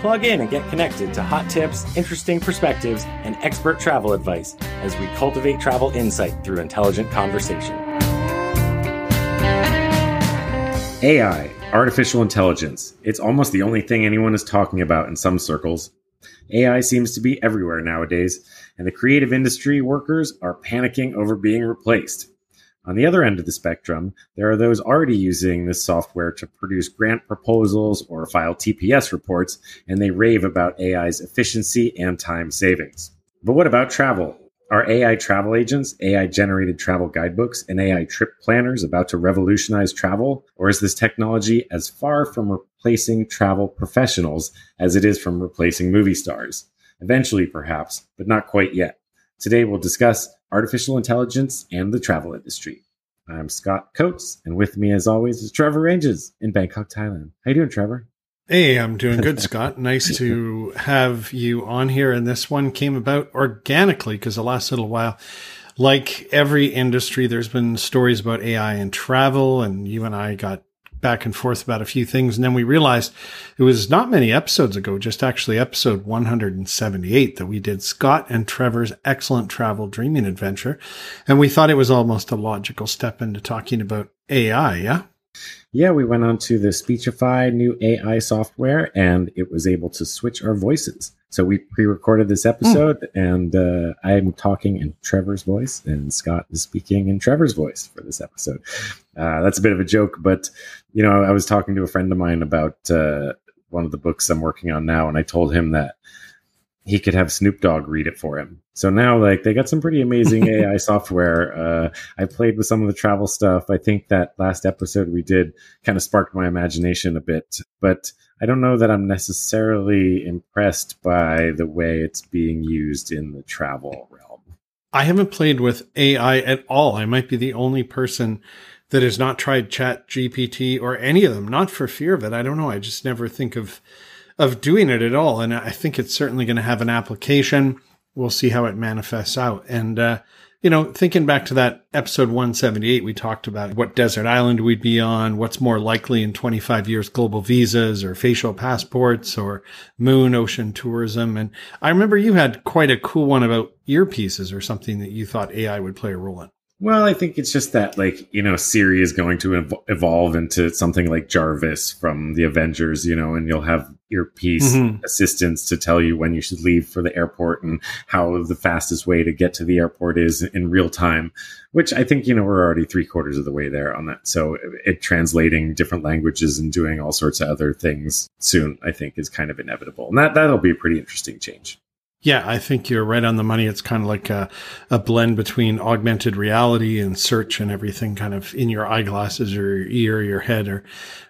Plug in and get connected to hot tips, interesting perspectives, and expert travel advice as we cultivate travel insight through intelligent conversation. AI, artificial intelligence. It's almost the only thing anyone is talking about in some circles. AI seems to be everywhere nowadays, and the creative industry workers are panicking over being replaced. On the other end of the spectrum, there are those already using this software to produce grant proposals or file TPS reports, and they rave about AI's efficiency and time savings. But what about travel? Are AI travel agents, AI generated travel guidebooks, and AI trip planners about to revolutionize travel? Or is this technology as far from replacing travel professionals as it is from replacing movie stars? Eventually, perhaps, but not quite yet. Today, we'll discuss artificial intelligence and the travel industry. I'm Scott Coates, and with me, as always, is Trevor Ranges in Bangkok, Thailand. How you doing, Trevor? Hey, I'm doing good, Scott. Nice to have you on here. And this one came about organically because the last little while, like every industry, there's been stories about AI and travel, and you and I got back and forth about a few things. And then we realized it was not many episodes ago, just actually episode 178 that we did Scott and Trevor's excellent travel dreaming adventure. And we thought it was almost a logical step into talking about AI. Yeah. Yeah, we went on to the Speechify new AI software and it was able to switch our voices. So we pre-recorded this episode, mm. and uh, I'm talking in Trevor's voice, and Scott is speaking in Trevor's voice for this episode. Uh, that's a bit of a joke, but you know, I was talking to a friend of mine about uh, one of the books I'm working on now, and I told him that he could have Snoop Dogg read it for him. So now, like, they got some pretty amazing AI software. Uh, I played with some of the travel stuff. I think that last episode we did kind of sparked my imagination a bit, but I don't know that I'm necessarily impressed by the way it's being used in the travel realm. I haven't played with AI at all. I might be the only person that has not tried Chat GPT or any of them, not for fear of it. I don't know. I just never think of of doing it at all. And I think it's certainly going to have an application. We'll see how it manifests out. And, uh, you know, thinking back to that episode 178, we talked about what desert island we'd be on, what's more likely in 25 years, global visas or facial passports or moon ocean tourism. And I remember you had quite a cool one about earpieces or something that you thought AI would play a role in. Well, I think it's just that, like, you know, Siri is going to ev- evolve into something like Jarvis from the Avengers, you know, and you'll have earpiece mm-hmm. assistants to tell you when you should leave for the airport and how the fastest way to get to the airport is in real time, which I think, you know, we're already three quarters of the way there on that. So it translating different languages and doing all sorts of other things soon, I think is kind of inevitable. And that, that'll be a pretty interesting change. Yeah, I think you're right on the money. It's kind of like a, a blend between augmented reality and search and everything kind of in your eyeglasses or your ear, or your head, or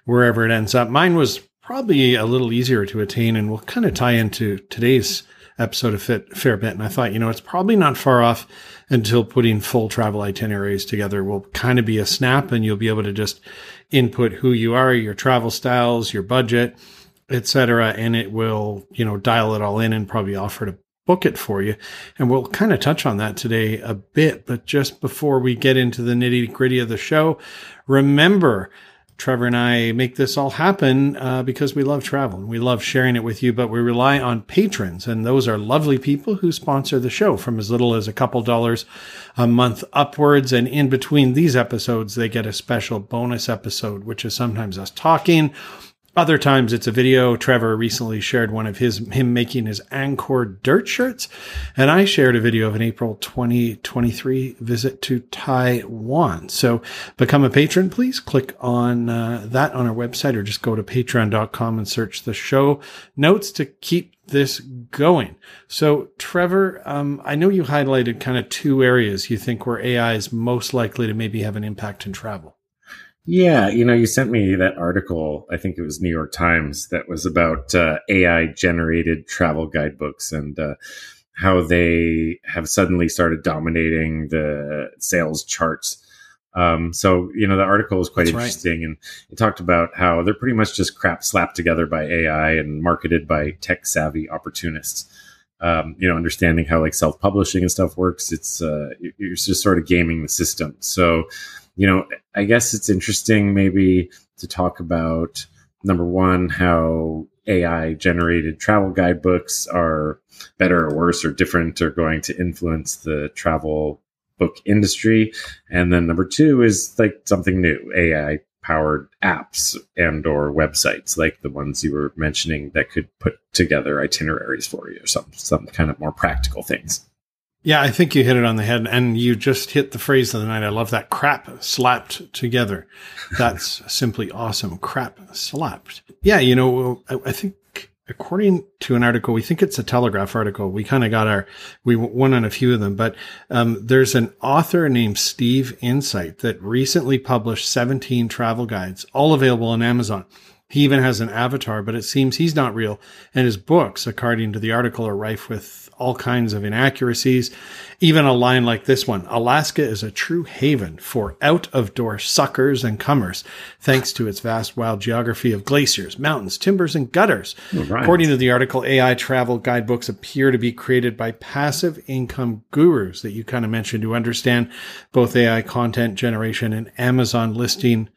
wherever it ends up. Mine was probably a little easier to attain and will kind of tie into today's episode a fit, fair bit. And I thought, you know, it's probably not far off until putting full travel itineraries together will kind of be a snap and you'll be able to just input who you are, your travel styles, your budget etc. And it will, you know, dial it all in and probably offer to book it for you. And we'll kind of touch on that today a bit. But just before we get into the nitty gritty of the show, remember, Trevor and I make this all happen uh, because we love travel and we love sharing it with you, but we rely on patrons. And those are lovely people who sponsor the show from as little as a couple dollars a month upwards. And in between these episodes, they get a special bonus episode, which is sometimes us talking other times it's a video. Trevor recently shared one of his, him making his Angkor dirt shirts. And I shared a video of an April 2023 visit to Taiwan. So become a patron, please click on uh, that on our website or just go to patreon.com and search the show notes to keep this going. So, Trevor, um, I know you highlighted kind of two areas you think where AI is most likely to maybe have an impact in travel. Yeah, you know, you sent me that article, I think it was New York Times, that was about uh, AI generated travel guidebooks and uh, how they have suddenly started dominating the sales charts. Um, so you know the article was quite That's interesting, and it talked about how they're pretty much just crap slapped together by AI and marketed by tech savvy opportunists. Um, you know, understanding how like self publishing and stuff works, it's uh, you're just sort of gaming the system. So, you know, I guess it's interesting maybe to talk about number one how AI generated travel guidebooks are better or worse or different or going to influence the travel book industry. And then number two is like something new, AI powered apps and or websites like the ones you were mentioning that could put together itineraries for you or some some kind of more practical things. Yeah, I think you hit it on the head and you just hit the phrase of the night. I love that crap slapped together. That's simply awesome. Crap slapped. Yeah, you know, I, think according to an article, we think it's a Telegraph article. We kind of got our, we won on a few of them, but um, there's an author named Steve Insight that recently published 17 travel guides, all available on Amazon. He even has an avatar, but it seems he's not real. And his books, according to the article, are rife with all kinds of inaccuracies. Even a line like this one Alaska is a true haven for out of door suckers and comers, thanks to its vast wild geography of glaciers, mountains, timbers, and gutters. right. According to the article, AI travel guidebooks appear to be created by passive income gurus that you kind of mentioned who understand both AI content generation and Amazon listing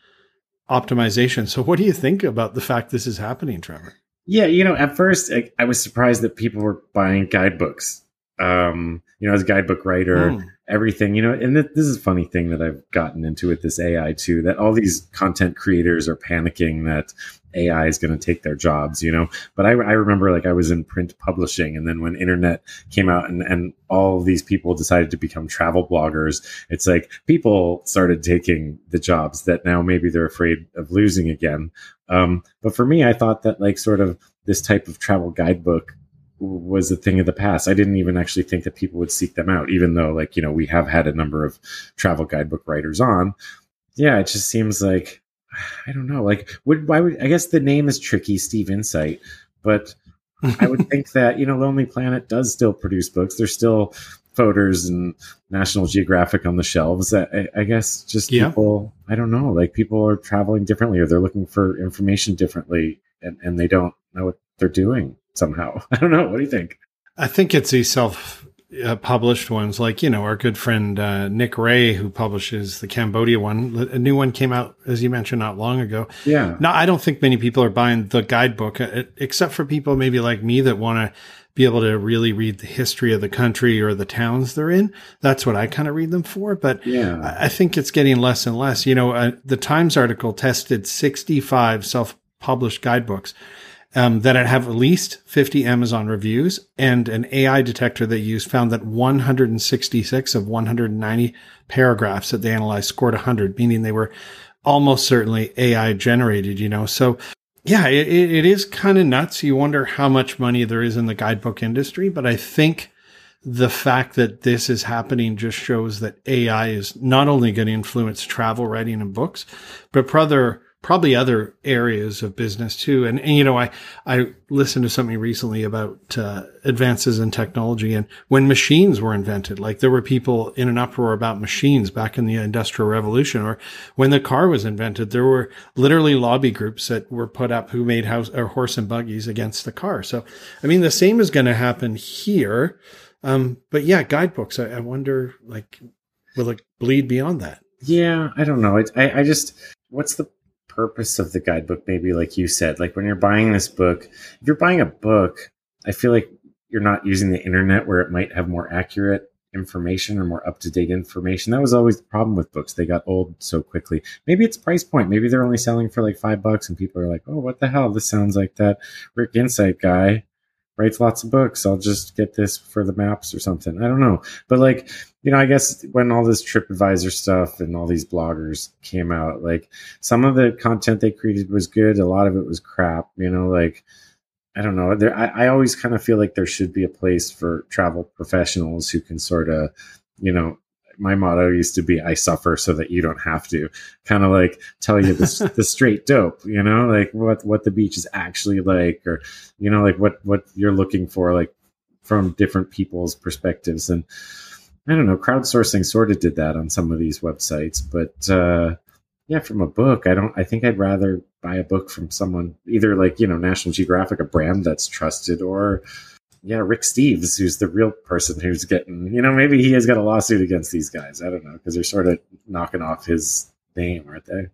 optimization. So, what do you think about the fact this is happening, Trevor? Yeah, you know, at first I, I was surprised that people were buying guidebooks. Um, you know, as a guidebook writer, Mm. Everything, you know, and th- this is a funny thing that I've gotten into with this AI too, that all these content creators are panicking that AI is going to take their jobs, you know. But I, I remember like I was in print publishing, and then when internet came out and, and all these people decided to become travel bloggers, it's like people started taking the jobs that now maybe they're afraid of losing again. Um, but for me, I thought that like sort of this type of travel guidebook was a thing of the past. I didn't even actually think that people would seek them out, even though like, you know, we have had a number of travel guidebook writers on. Yeah, it just seems like I don't know. Like, would why would I guess the name is tricky, Steve Insight, but I would think that you know, Lonely Planet does still produce books. There's still photos and National Geographic on the shelves. I, I guess just Yeah. people. I don't know. Like people are traveling differently, or they're looking for information differently, and and they don't know what they're doing somehow. I don't know. What do you think? I think it's these self uh, published ones, like, you know, our good friend uh, Nick Ray, who publishes the Cambodia one. A new one came out, as you mentioned, not long ago. Yeah. No, I don't think many people are buying the guidebook, uh, except for people maybe like me that want to be able to really read the history of the country or the towns they're in. That's what I kind of read them for. But Yeah. I I think it's getting less and less. You know, uh, the Times article tested 65 self published guidebooks um, that have at least 50 Amazon reviews, and an AI detector they used found that 166 of 190 paragraphs that they analyzed scored 100, meaning they were almost certainly AI generated, you know. So, yeah, it, it it is kind of nuts. You wonder how much money there is in the guidebook industry, but I think the fact that this is happening just shows that AI is not only going to influence travel writing and books, but brother, probably other areas of business too. And, and you know, I, I listened to something recently about uh, advances in technology and when machines were invented, like there were people in an uproar about machines back in the industrial revolution or when the car was invented, there were literally lobby groups that were put up who made house or horse and buggies against the car. So, I mean, the same is going to happen here. Um, but yeah, guidebooks. I, I wonder, like, will it bleed beyond that? Yeah, I don't know. It, I, I just, what's the purpose of the guidebook? Maybe like you said, like when you're buying this book, if you're buying a book, I feel like you're not using the internet where it might have more accurate information or more up to date information. That was always the problem with books. They got old so quickly. Maybe it's price point. Maybe they're only selling for like five bucks and people are like, oh, what the hell? This sounds like that Rick Insight guy writes lots of books. I'll just get this for the maps or something. I don't know. But like, you know, I guess when all this TripAdvisor stuff and all these bloggers came out, like some of the content they created was good. A lot of it was crap, you know, like, I don't know. There, I, I always kind of feel like there should be a place for travel professionals who can sort of, you know, my motto used to be I suffer so that you don't have to kind of like tell you the, the straight dope, you know, like what, what the beach is actually like, or, you know, like what, what you're looking for, like from different people's perspectives and I don't know, crowdsourcing sort of did that on some of these websites, but uh, yeah, from a book, I don't. I think I'd rather buy a book from someone either like you know National Geographic, a brand that's trusted, or yeah, Rick Steves, who's the real person who's getting. You know, maybe he has got a lawsuit against these guys. I don't know because they're sort of knocking off his name, aren't they?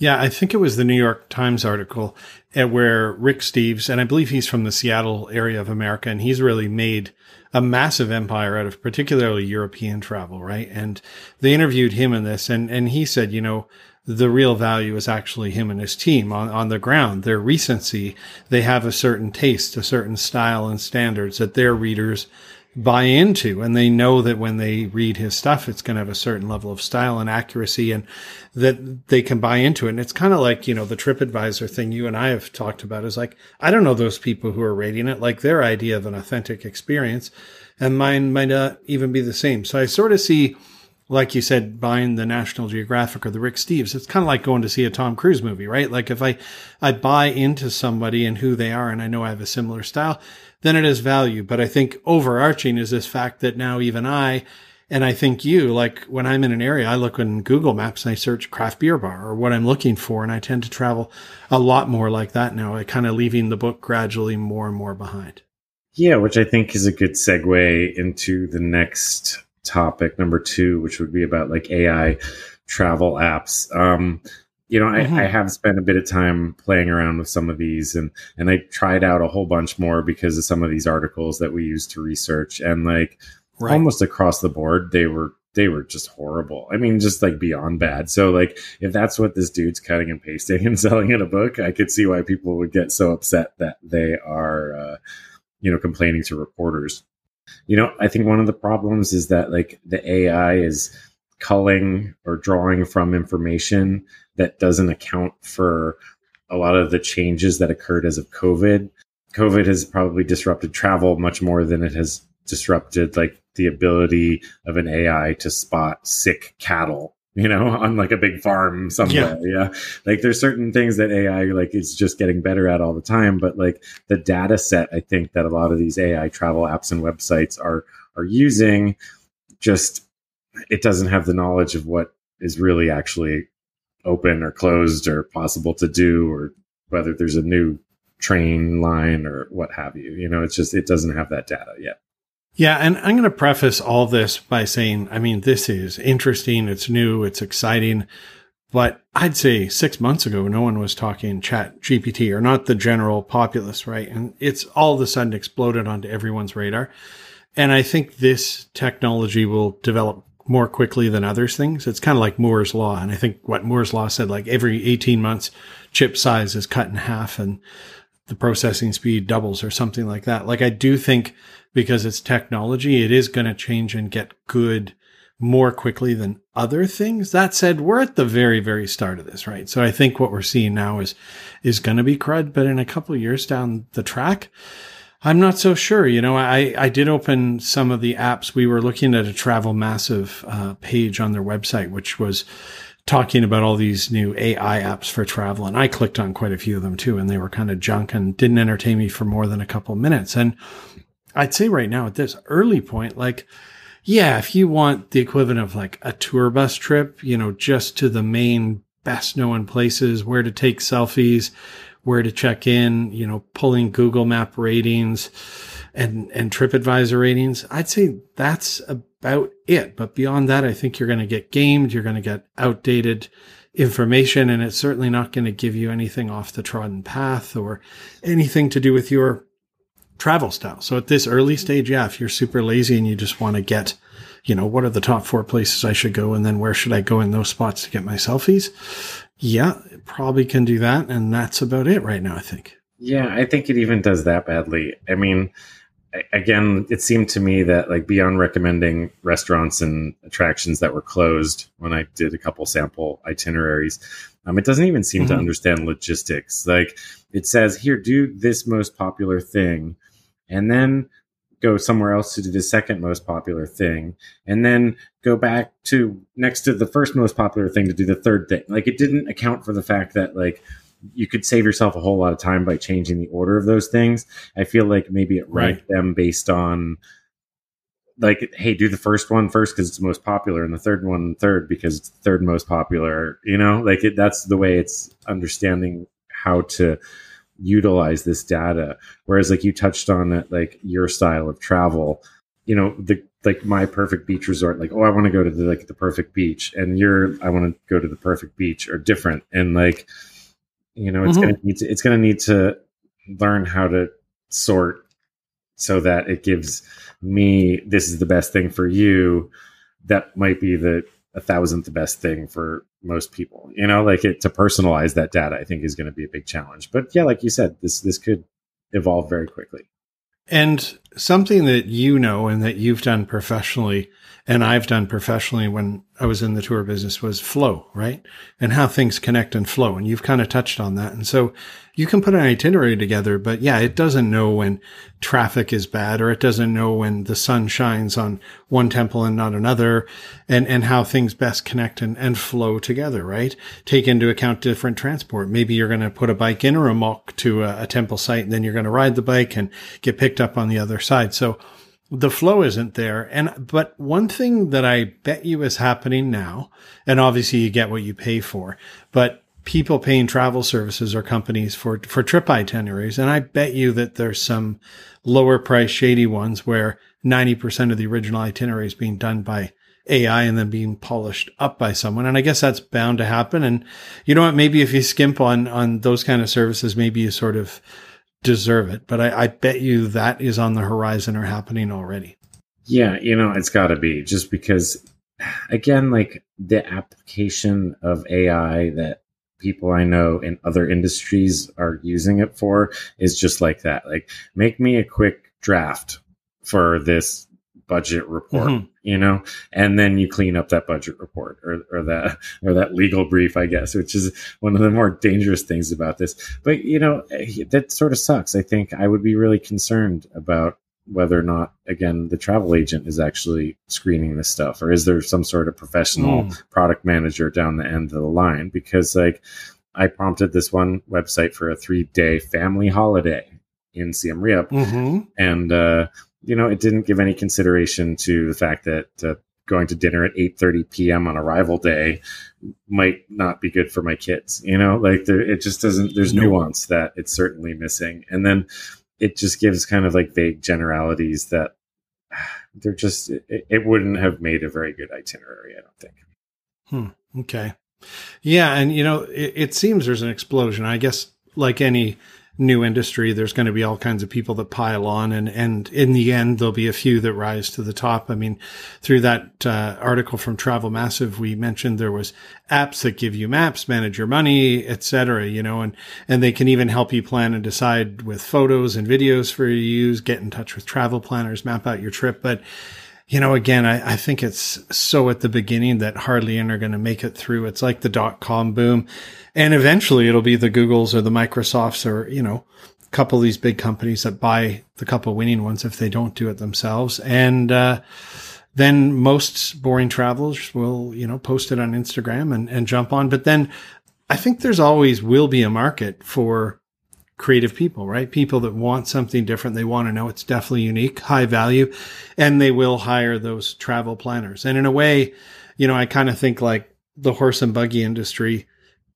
Yeah, I think it was the New York Times article eh, where Rick Steves, and I believe he's from the Seattle area of America, and he's really made a massive empire out of particularly European travel, right? And they interviewed him in this, and and he said, you know, the real value is actually him and his team on, on the ground. Their recency, they have a certain taste, a certain style and standards that their readers buy into and they know that when they read his stuff it's going to have a certain level of style and accuracy and that they can buy into it. And it's kind of like you know the tripadvisor thing you and i have talked about is like i don't know those people who are rating it like their idea of an authentic experience and mine might not even be the same. So i sort of see like you said, buying the National Geographic or the Rick Steves, it's kind of like going to see a Tom Cruise movie, right? Like if I, I buy into somebody and who they are and I know I have a similar style, then it has value. But I think overarching is this fact that now even I, and I think you, like when I'm in an area, I look in Google Maps and I search craft beer bar or what I'm looking for. And I tend to travel a lot more like that now. I kind of leaving the book gradually more and more behind. Yeah, which I think is a good segue into the next topic, number two, which would be about like AI travel apps. Um, you know, mm-hmm. I, I, have spent a bit of time playing around with some of these and, and I tried out a whole bunch more because of some of these articles that we used to research and like right. almost across the board, they were, they were just horrible. I mean, just like beyond bad. So like, if that's what this dude's cutting and pasting and selling in a book, I could see why people would get so upset that they are, uh, you know, complaining to reporters. You know, I think one of the problems is that like the AI is culling or drawing from information that doesn't account for a lot of the changes that occurred as of COVID. COVID has probably disrupted travel much more than it has disrupted like the ability of an AI to spot sick cattle, you know, on like a big farm somewhere. Yeah. yeah. Like there's certain things that AI like is just getting better at all the time. But like the data set, I think that a lot of these AI travel apps and websites are are using just it doesn't have the knowledge of what is really actually open or closed or possible to do or whether there's a new train line or what have you. You know, it's just, it doesn't have that data yet. Yeah. And I'm going to preface all this by saying, I mean, this is interesting. It's new. It's exciting. But I'd say six months ago, no one was talking chat GPT or not the general populace, right? And it's all of a sudden exploded onto everyone's radar. And I think this technology will develop more quickly than others things. It's kind of like Moore's law. And I think what Moore's law said, like every 18 months, chip size is cut in half and the processing speed doubles or something like that. Like I do think because it's technology, it is going to change and get good more quickly than other things. That said, we're at the very, very start of this, right? So I think what we're seeing now is, is going to be crud, but in a couple years down the track, I'm not so sure. You know, I, I did open some of the apps. We were looking at a Travel Massive uh, page on their website, which was talking about all these new AI apps for travel. And I clicked on quite a few of them too, and they were kind of junk and didn't entertain me for more than a couple minutes. And I'd say right now at this early point, like, yeah, if you want the equivalent of like a tour bus trip, you know, just to the main best known places, where to take selfies, where to check in, you know, pulling Google map ratings and, and TripAdvisor ratings. I'd say that's about it. But beyond that, I think you're going to get gamed. You're going to get outdated information and it's certainly not going to give you anything off the trodden path or anything to do with your travel style. So at this early stage, yeah, if you're super lazy and you just want to get, you know, what are the top four places I should go and then where should I go in those spots to get my selfies? Yeah, probably can do that. And that's about it right now, I think. Yeah, I think it even does that badly. I mean, again, it seemed to me that like beyond recommending restaurants and attractions that were closed when I did a couple sample itineraries, um, it doesn't even seem mm-hmm. to understand logistics. Like it says here, do this most popular thing, and then go somewhere else to do the second most popular thing and then go back to next to the first most popular thing to do the third thing like it didn't account for the fact that like you could save yourself a whole lot of time by changing the order of those things. I feel like maybe it ranked right. them based on like, hey, do the first one first because it's the most popular, and the third one third because it's the third most popular. You know, like it, that's the way it's understanding how to utilize this data. Whereas, like you touched on it, like your style of travel, you know, the like my perfect beach resort, like oh, I want to go to the like the perfect beach, and your I want to go to the perfect beach, are different, and like you know, it's mm-hmm. gonna need to it's gonna need to learn how to sort so that it gives me this is the best thing for you that might be the a thousandth best thing for most people you know like it to personalize that data i think is going to be a big challenge. But yeah like you said this this could evolve very quickly. And something that you know and that you've done professionally and I've done professionally when I was in the tour business was flow, right? And how things connect and flow. And you've kind of touched on that. And so you can put an itinerary together, but yeah, it doesn't know when traffic is bad or it doesn't know when the sun shines on one temple and not another and, and how things best connect and, and flow together, right? Take into account different transport. Maybe you're going to put a bike in or a remorque to a, a temple site and then you're going to ride the bike and get picked up on the other side. So the flow isn't there. And, but one thing that I bet you is happening now, and obviously you get what you pay for, but people paying travel services or companies for, for trip itineraries. And I bet you that there's some lower price shady ones where 90% of the original itinerary is being done by AI and then being polished up by someone. And I guess that's bound to happen. And you know what? Maybe if you skimp on, on those kind of services, maybe you sort of, deserve it. But I, I bet you that is on the horizon or happening already. Yeah, you know, it's got to be just because, again, like the application of AI that people I know in other industries are using it for is just like that. Like, make me a quick draft for this budget report, mm-hmm. you know, and then you clean up that budget report or, or that or that legal brief, I guess, which is one of the more dangerous things about this. But you know, that sort of sucks. I think I would be really concerned about whether or not again the travel agent is actually screening this stuff or is there some sort of professional mm. product manager down the end of the line because like i prompted this one website for a three day family holiday in Siem Reap mm-hmm. and uh, you know, it didn't give any consideration to the fact that uh, going to dinner at 8:30 p.m. on arrival day might not be good for my kids. You know, like there, it just doesn't. There's no. nuance that it's certainly missing, and then it just gives kind of like vague generalities that they're just. It, it wouldn't have made a very good itinerary. I don't think. Hmm. Okay. Yeah, and you know, it, it seems there's an explosion. I guess like any new industry, there's going to be all kinds of people that pile on, and and in the end, there'll be a few that rise to the top. I mean, through that uh, article from Travel Massive, we mentioned there was apps that give you maps, manage your money, etc. You know, and and they can even help you plan and decide with photos and videos for you to use. Get in touch with travel planners, map out your trip, but you know, again, I, I, think it's so at the beginning that hardly any are going to make it through. It's like the dot com boom. And eventually it'll be the Googles or the Microsofts or, you know, a couple of these big companies that buy the couple winning ones if they don't do it themselves. And, uh, then most boring travelers will, you know, post it on Instagram and, and jump on. But then I think there's always will be a market for creative people, right? People that want something different. They want to know it's definitely unique, high value, and they will hire those travel planners. And in a way, you know, I kind of think like the horse and buggy industry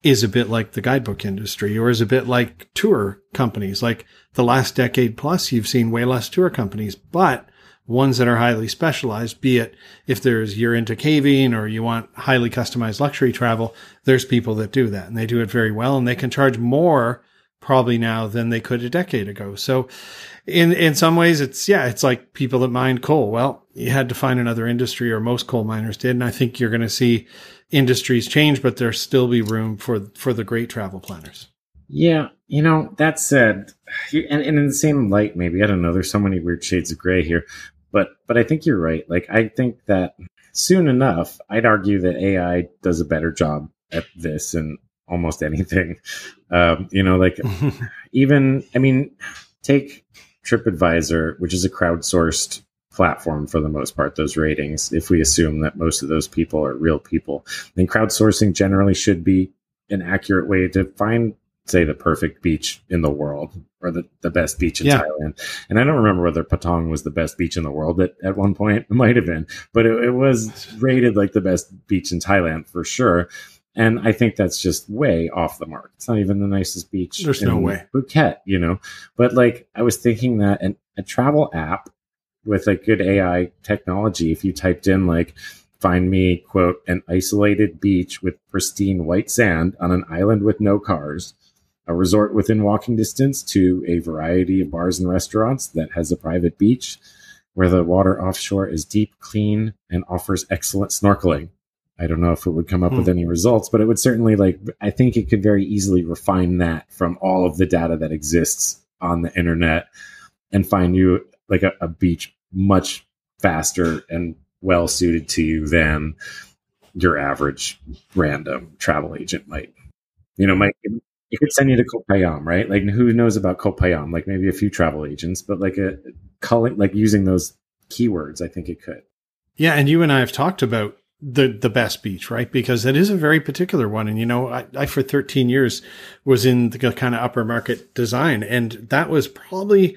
is a bit like the guidebook industry or is a bit like tour companies. Like the last decade plus, you've seen way less tour companies, but ones that are highly specialized, be it if there's you're into caving or you want highly customized luxury travel, there's people that do that and they do it very well and they can charge more probably now than they could a decade ago. So in in some ways it's yeah, it's like people that mine coal. Well, you had to find another industry or most coal miners did. And I think you're going to see industries change, but there'll still be room for for the great travel planners. Yeah, you know, that said, and, and in the same light, maybe, I don't know, there's so many weird shades of gray here. But but I think you're right. Like I think that soon enough, I'd argue that AI does a better job at this and almost anything. Um, you know, like even, I mean, take TripAdvisor, which is a crowdsourced platform for the most part, those ratings, if we assume that most of those people are real people, then crowdsourcing generally should be an accurate way to find say the perfect beach in the world or the, the best beach in Yeah. Thailand. And I don't remember whether Patong was the best beach in the world at, at one point. It might have been, but it, it was rated like the best beach in Thailand for sure. And I think that's just way off the mark. It's not even the nicest beach. There's no way. Phuket, you know. But like I was thinking that an, a travel app with like good AI technology, if you typed in like find me quote an isolated beach with pristine white sand on an island with no cars, a resort within walking distance to a variety of bars and restaurants that has a private beach where the water offshore is deep, clean, and offers excellent snorkeling. I don't know if it would come up with Hmm. any results, but it would certainly like I think it could very easily refine that from all of the data that exists on the internet and find you like a, a beach much faster and well suited to you than your average random travel agent might. You know, might it could send you to Koh Payam, right? Like who knows about Koh Payam? Like maybe a few travel agents, but like a calling like using those keywords, I think it could. Yeah, and you and I have talked about the the best beach, right? Because it is a very particular one. And you know, I, I for 13 years was in the kind of upper market design, and that was probably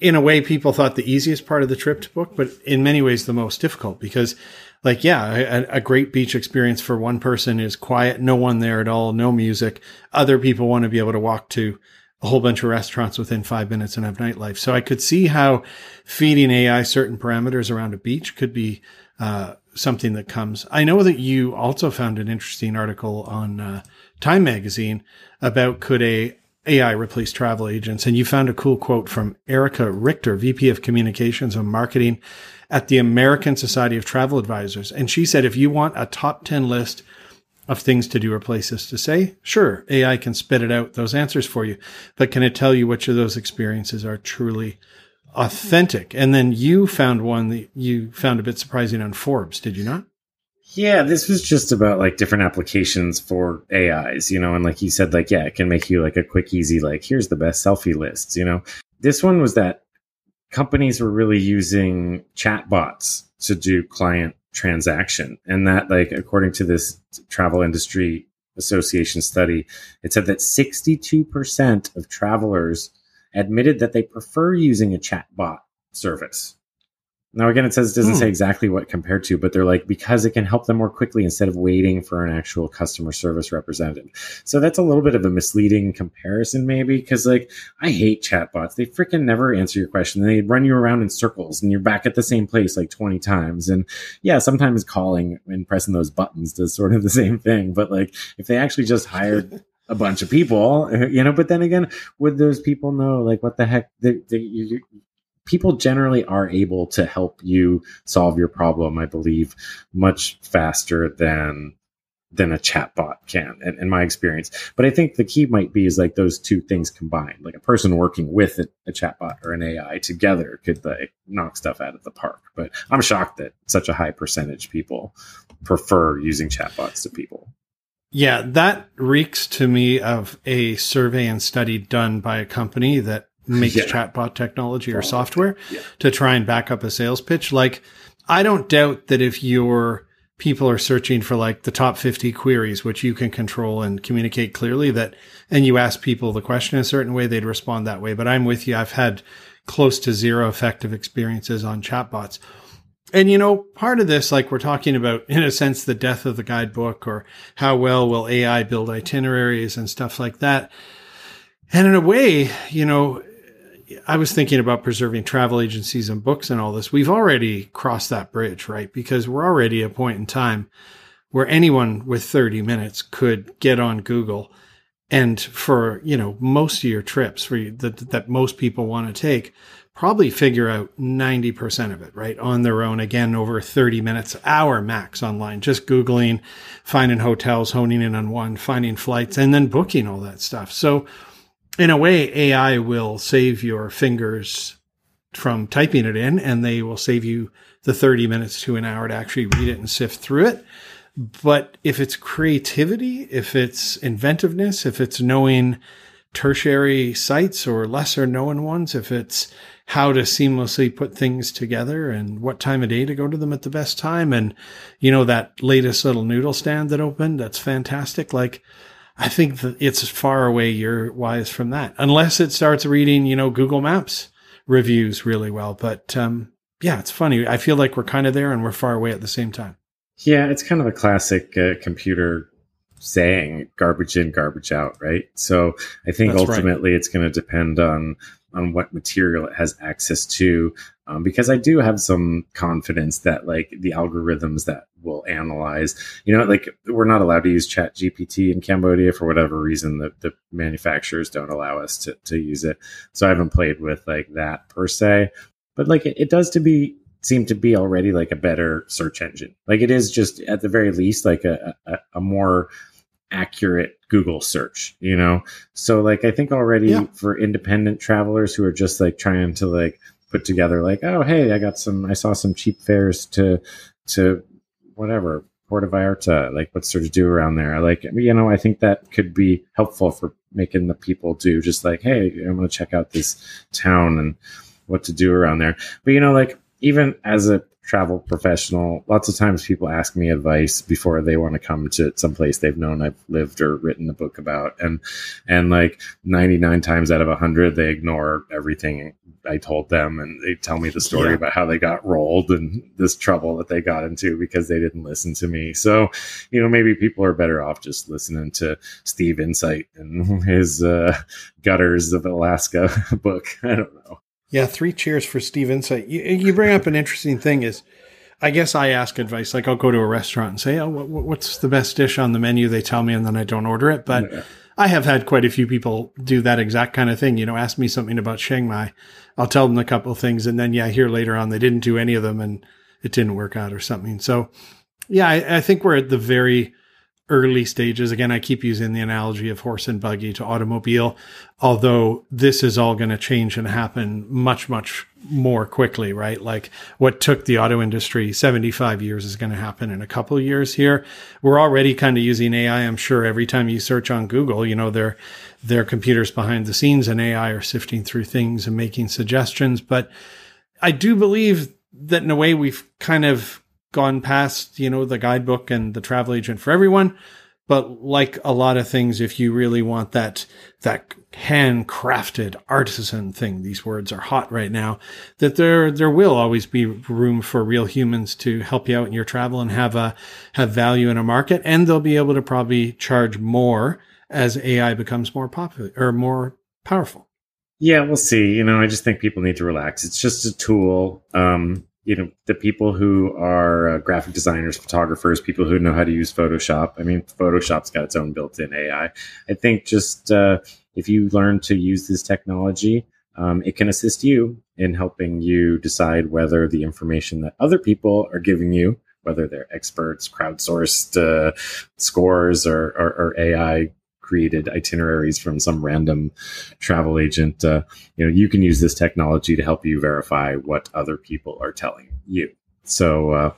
in a way people thought the easiest part of the trip to book, but in many ways the most difficult because like yeah, a, a great beach experience for one person is quiet, no one there at all, no music. Other people want to be able to walk to a whole bunch of restaurants within five minutes and have nightlife. So I could see how feeding AI certain parameters around a beach could be uh, something that comes. I know that you also found an interesting article on uh, Time Magazine about could a AI replace travel agents, and you found a cool quote from Erika Richter, VP of Communications and Marketing at the American Society of Travel Advisors, and she said if you want a top ten list of things to do or places to say, sure, AI can spit it out those answers for you, but can it tell you which of those experiences are truly authentic? And then you found one that you found a bit surprising on Forbes, did you not? Yeah, this was just about like different applications for AIs, you know, and like you said, like, yeah, it can make you like a quick, easy, like, here's the best selfie lists, you know. This one was that companies were really using chatbots to do client transaction. And that, like, according to this travel industry association study, it said that 62% of travelers admitted that they prefer using a chatbot service. Now, again, it says it doesn't Hmm. say exactly what compared to, but they're like because it can help them more quickly instead of waiting for an actual customer service representative. So that's a little bit of a misleading comparison, maybe, because like I hate chatbots. They freaking never answer your question. They run you around in circles and you're back at the same place like 20 times. And yeah, sometimes calling and pressing those buttons does sort of the same thing. But like if they actually just hired a bunch of people, you know, but then again, would those people know like what the heck they, they, you, you- people generally are able to help you solve your problem, I believe, much faster than than a chatbot can, in, in my experience. But I think the key might be is like those two things combined, like a person working with a, a chatbot or an AI together could like knock stuff out of the park. But I'm shocked that such a high percentage people prefer using chatbots to people. Yeah, that reeks to me of a survey and study done by a company that makes Yeah. chatbot technology or software Yeah. to try and back up a sales pitch. Like, I don't doubt that if your people are searching for like the top 50 queries, which you can control and communicate clearly that, and you ask people the question a certain way, they'd respond that way. But I'm with you. I've had close to zero effective experiences on chatbots. And you know, part of this, like we're talking about, in a sense, the death of the guidebook or how well will AI build itineraries and stuff like that. And in a way, you know, I was thinking about preserving travel agencies and books and all this. We've already crossed that bridge, right? Because we're already at a point in time where anyone with 30 minutes could get on Google and for, you know, most of your trips for you, that, that most people want to take, probably figure out 90% of it, right? On their own, again, over 30 minutes, hour max online, just Googling, finding hotels, honing in on one, finding flights, and then booking all that stuff. So, in a way, AI will save your fingers from typing it in and they will save you the 30 minutes to an hour to actually read it and sift through it. But if it's creativity, if it's inventiveness, if it's knowing tertiary sites or lesser known ones, if it's how to seamlessly put things together and what time of day to go to them at the best time. And, you know, that latest little noodle stand that opened, that's fantastic. Like, I think that it's far away year wise from that, unless it starts reading, you know, Google Maps reviews really well. But um, yeah, it's funny. I feel like we're kind of there and we're far away at the same time. Yeah, it's kind of a classic uh, computer saying garbage in, garbage out, right? So I think That's ultimately right. it's going to depend on on what material it has access to um, because i do have some confidence that like the algorithms that will analyze you know like we're not allowed to use chat gpt in cambodia for whatever reason the, the manufacturers don't allow us to, to use it. So i haven't played with like that per se but like it, it does to be seem to be already like a better search engine. Like it is just at the very least like a, a, a more accurate Google search, you know? So like I think already yeah. for independent travelers who are just like trying to like put together like, oh hey, I got some I saw some cheap fares to to whatever, Puerto Vallarta, like what's there to do around there? Like you know, I think that could be helpful for making the people do just like, hey, I'm gonna check out this town and what to do around there. But you know, like even as a travel professional. Lots of times people ask me advice before they want to come to some place they've known I've lived or written a book about. And, and like 99 times out of 100, they ignore everything I told them and they tell me the story yeah. about how they got rolled and this trouble that they got into because they didn't listen to me. So, you know, maybe people are better off just listening to Steve Insight and his uh, Gutters of Alaska book. I don't know. Yeah, three cheers for Steve Insight. You, you bring up an interesting thing is, I guess I ask advice. Like I'll go to a restaurant and say, "Oh, what, what's the best dish on the menu?" They tell me, and then I don't order it. But yeah. I have had quite a few people do that exact kind of thing. You know, ask me something about Chiang Mai. I'll tell them a couple of things, and then yeah, here later on they didn't do any of them, and it didn't work out or something. So, yeah, I, I think we're at the very early stages. Again, I keep using the analogy of horse and buggy to automobile, although this is all going to change and happen much, much more quickly, right? Like what took the auto industry 75 years is going to happen in a couple of years here. We're already kind of using AI. I'm sure every time you search on Google, you know, their, their computers behind the scenes and AI are sifting through things and making suggestions. But I do believe that in a way we've kind of gone past, you know, the guidebook and the travel agent for everyone. But like a lot of things, if you really want that, that handcrafted artisan thing, these words are hot right now, that there, there will always be room for real humans to help you out in your travel and have a, have value in a market. And they'll be able to probably charge more as AI becomes more popular or more powerful. Yeah, we'll see. You know, I just think people need to relax. It's just a tool. Um, you know the people who are uh, graphic designers photographers people who know how to use photoshop. I mean photoshop's got its own built-in ai i. Think just uh, if you learn to use this technology um, it can assist you in helping you decide whether the information that other people are giving you whether they're experts crowdsourced uh, scores or, or, or ai created itineraries from some random travel agent. Uh, you know, you can use this technology to help you verify what other people are telling you. So, uh,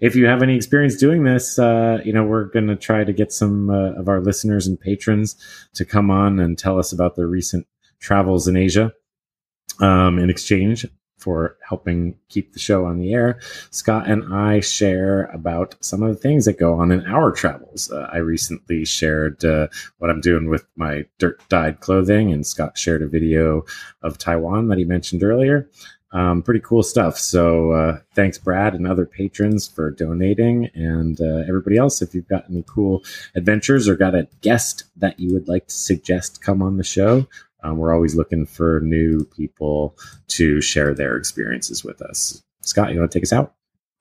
if you have any experience doing this, uh, you know, we're going to try to get some uh, of our listeners and patrons to come on and tell us about their recent travels in Asia um, in exchange for helping keep the show on the air. Scott and I share about some of the things that go on in our travels. Uh, I recently shared uh, what I'm doing with my dirt dyed clothing, and Scott shared a video of Taiwan that he mentioned earlier. Um, pretty cool stuff. So uh, thanks, Brad, and other patrons for donating, and uh, everybody else. If you've got any cool adventures or got a guest that you would like to suggest come on the show, um, we're always looking for new people to share their experiences with us. Scott, you want to take us out?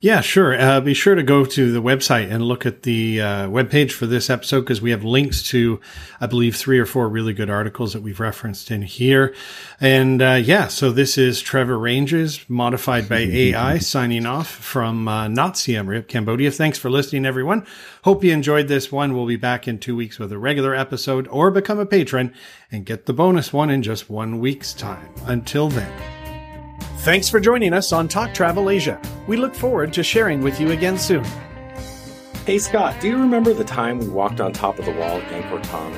Yeah, sure. Uh, be sure to go to the website and look at the uh, webpage for this episode because we have links to, I believe, three or four really good articles that we've referenced in here. And uh, yeah, so this is Trevor Ranges, modified by AI, signing off from uh, not Siem Reap, Cambodia. Thanks for listening, everyone. Hope you enjoyed this one. We'll be back in two weeks with a regular episode or become a patron and get the bonus one in just one week's time. Until then. Thanks for joining us on Talk Travel Asia. We look forward to sharing with you again soon. Hey Scott, do you remember the time we walked on top of the wall at Angkor Thom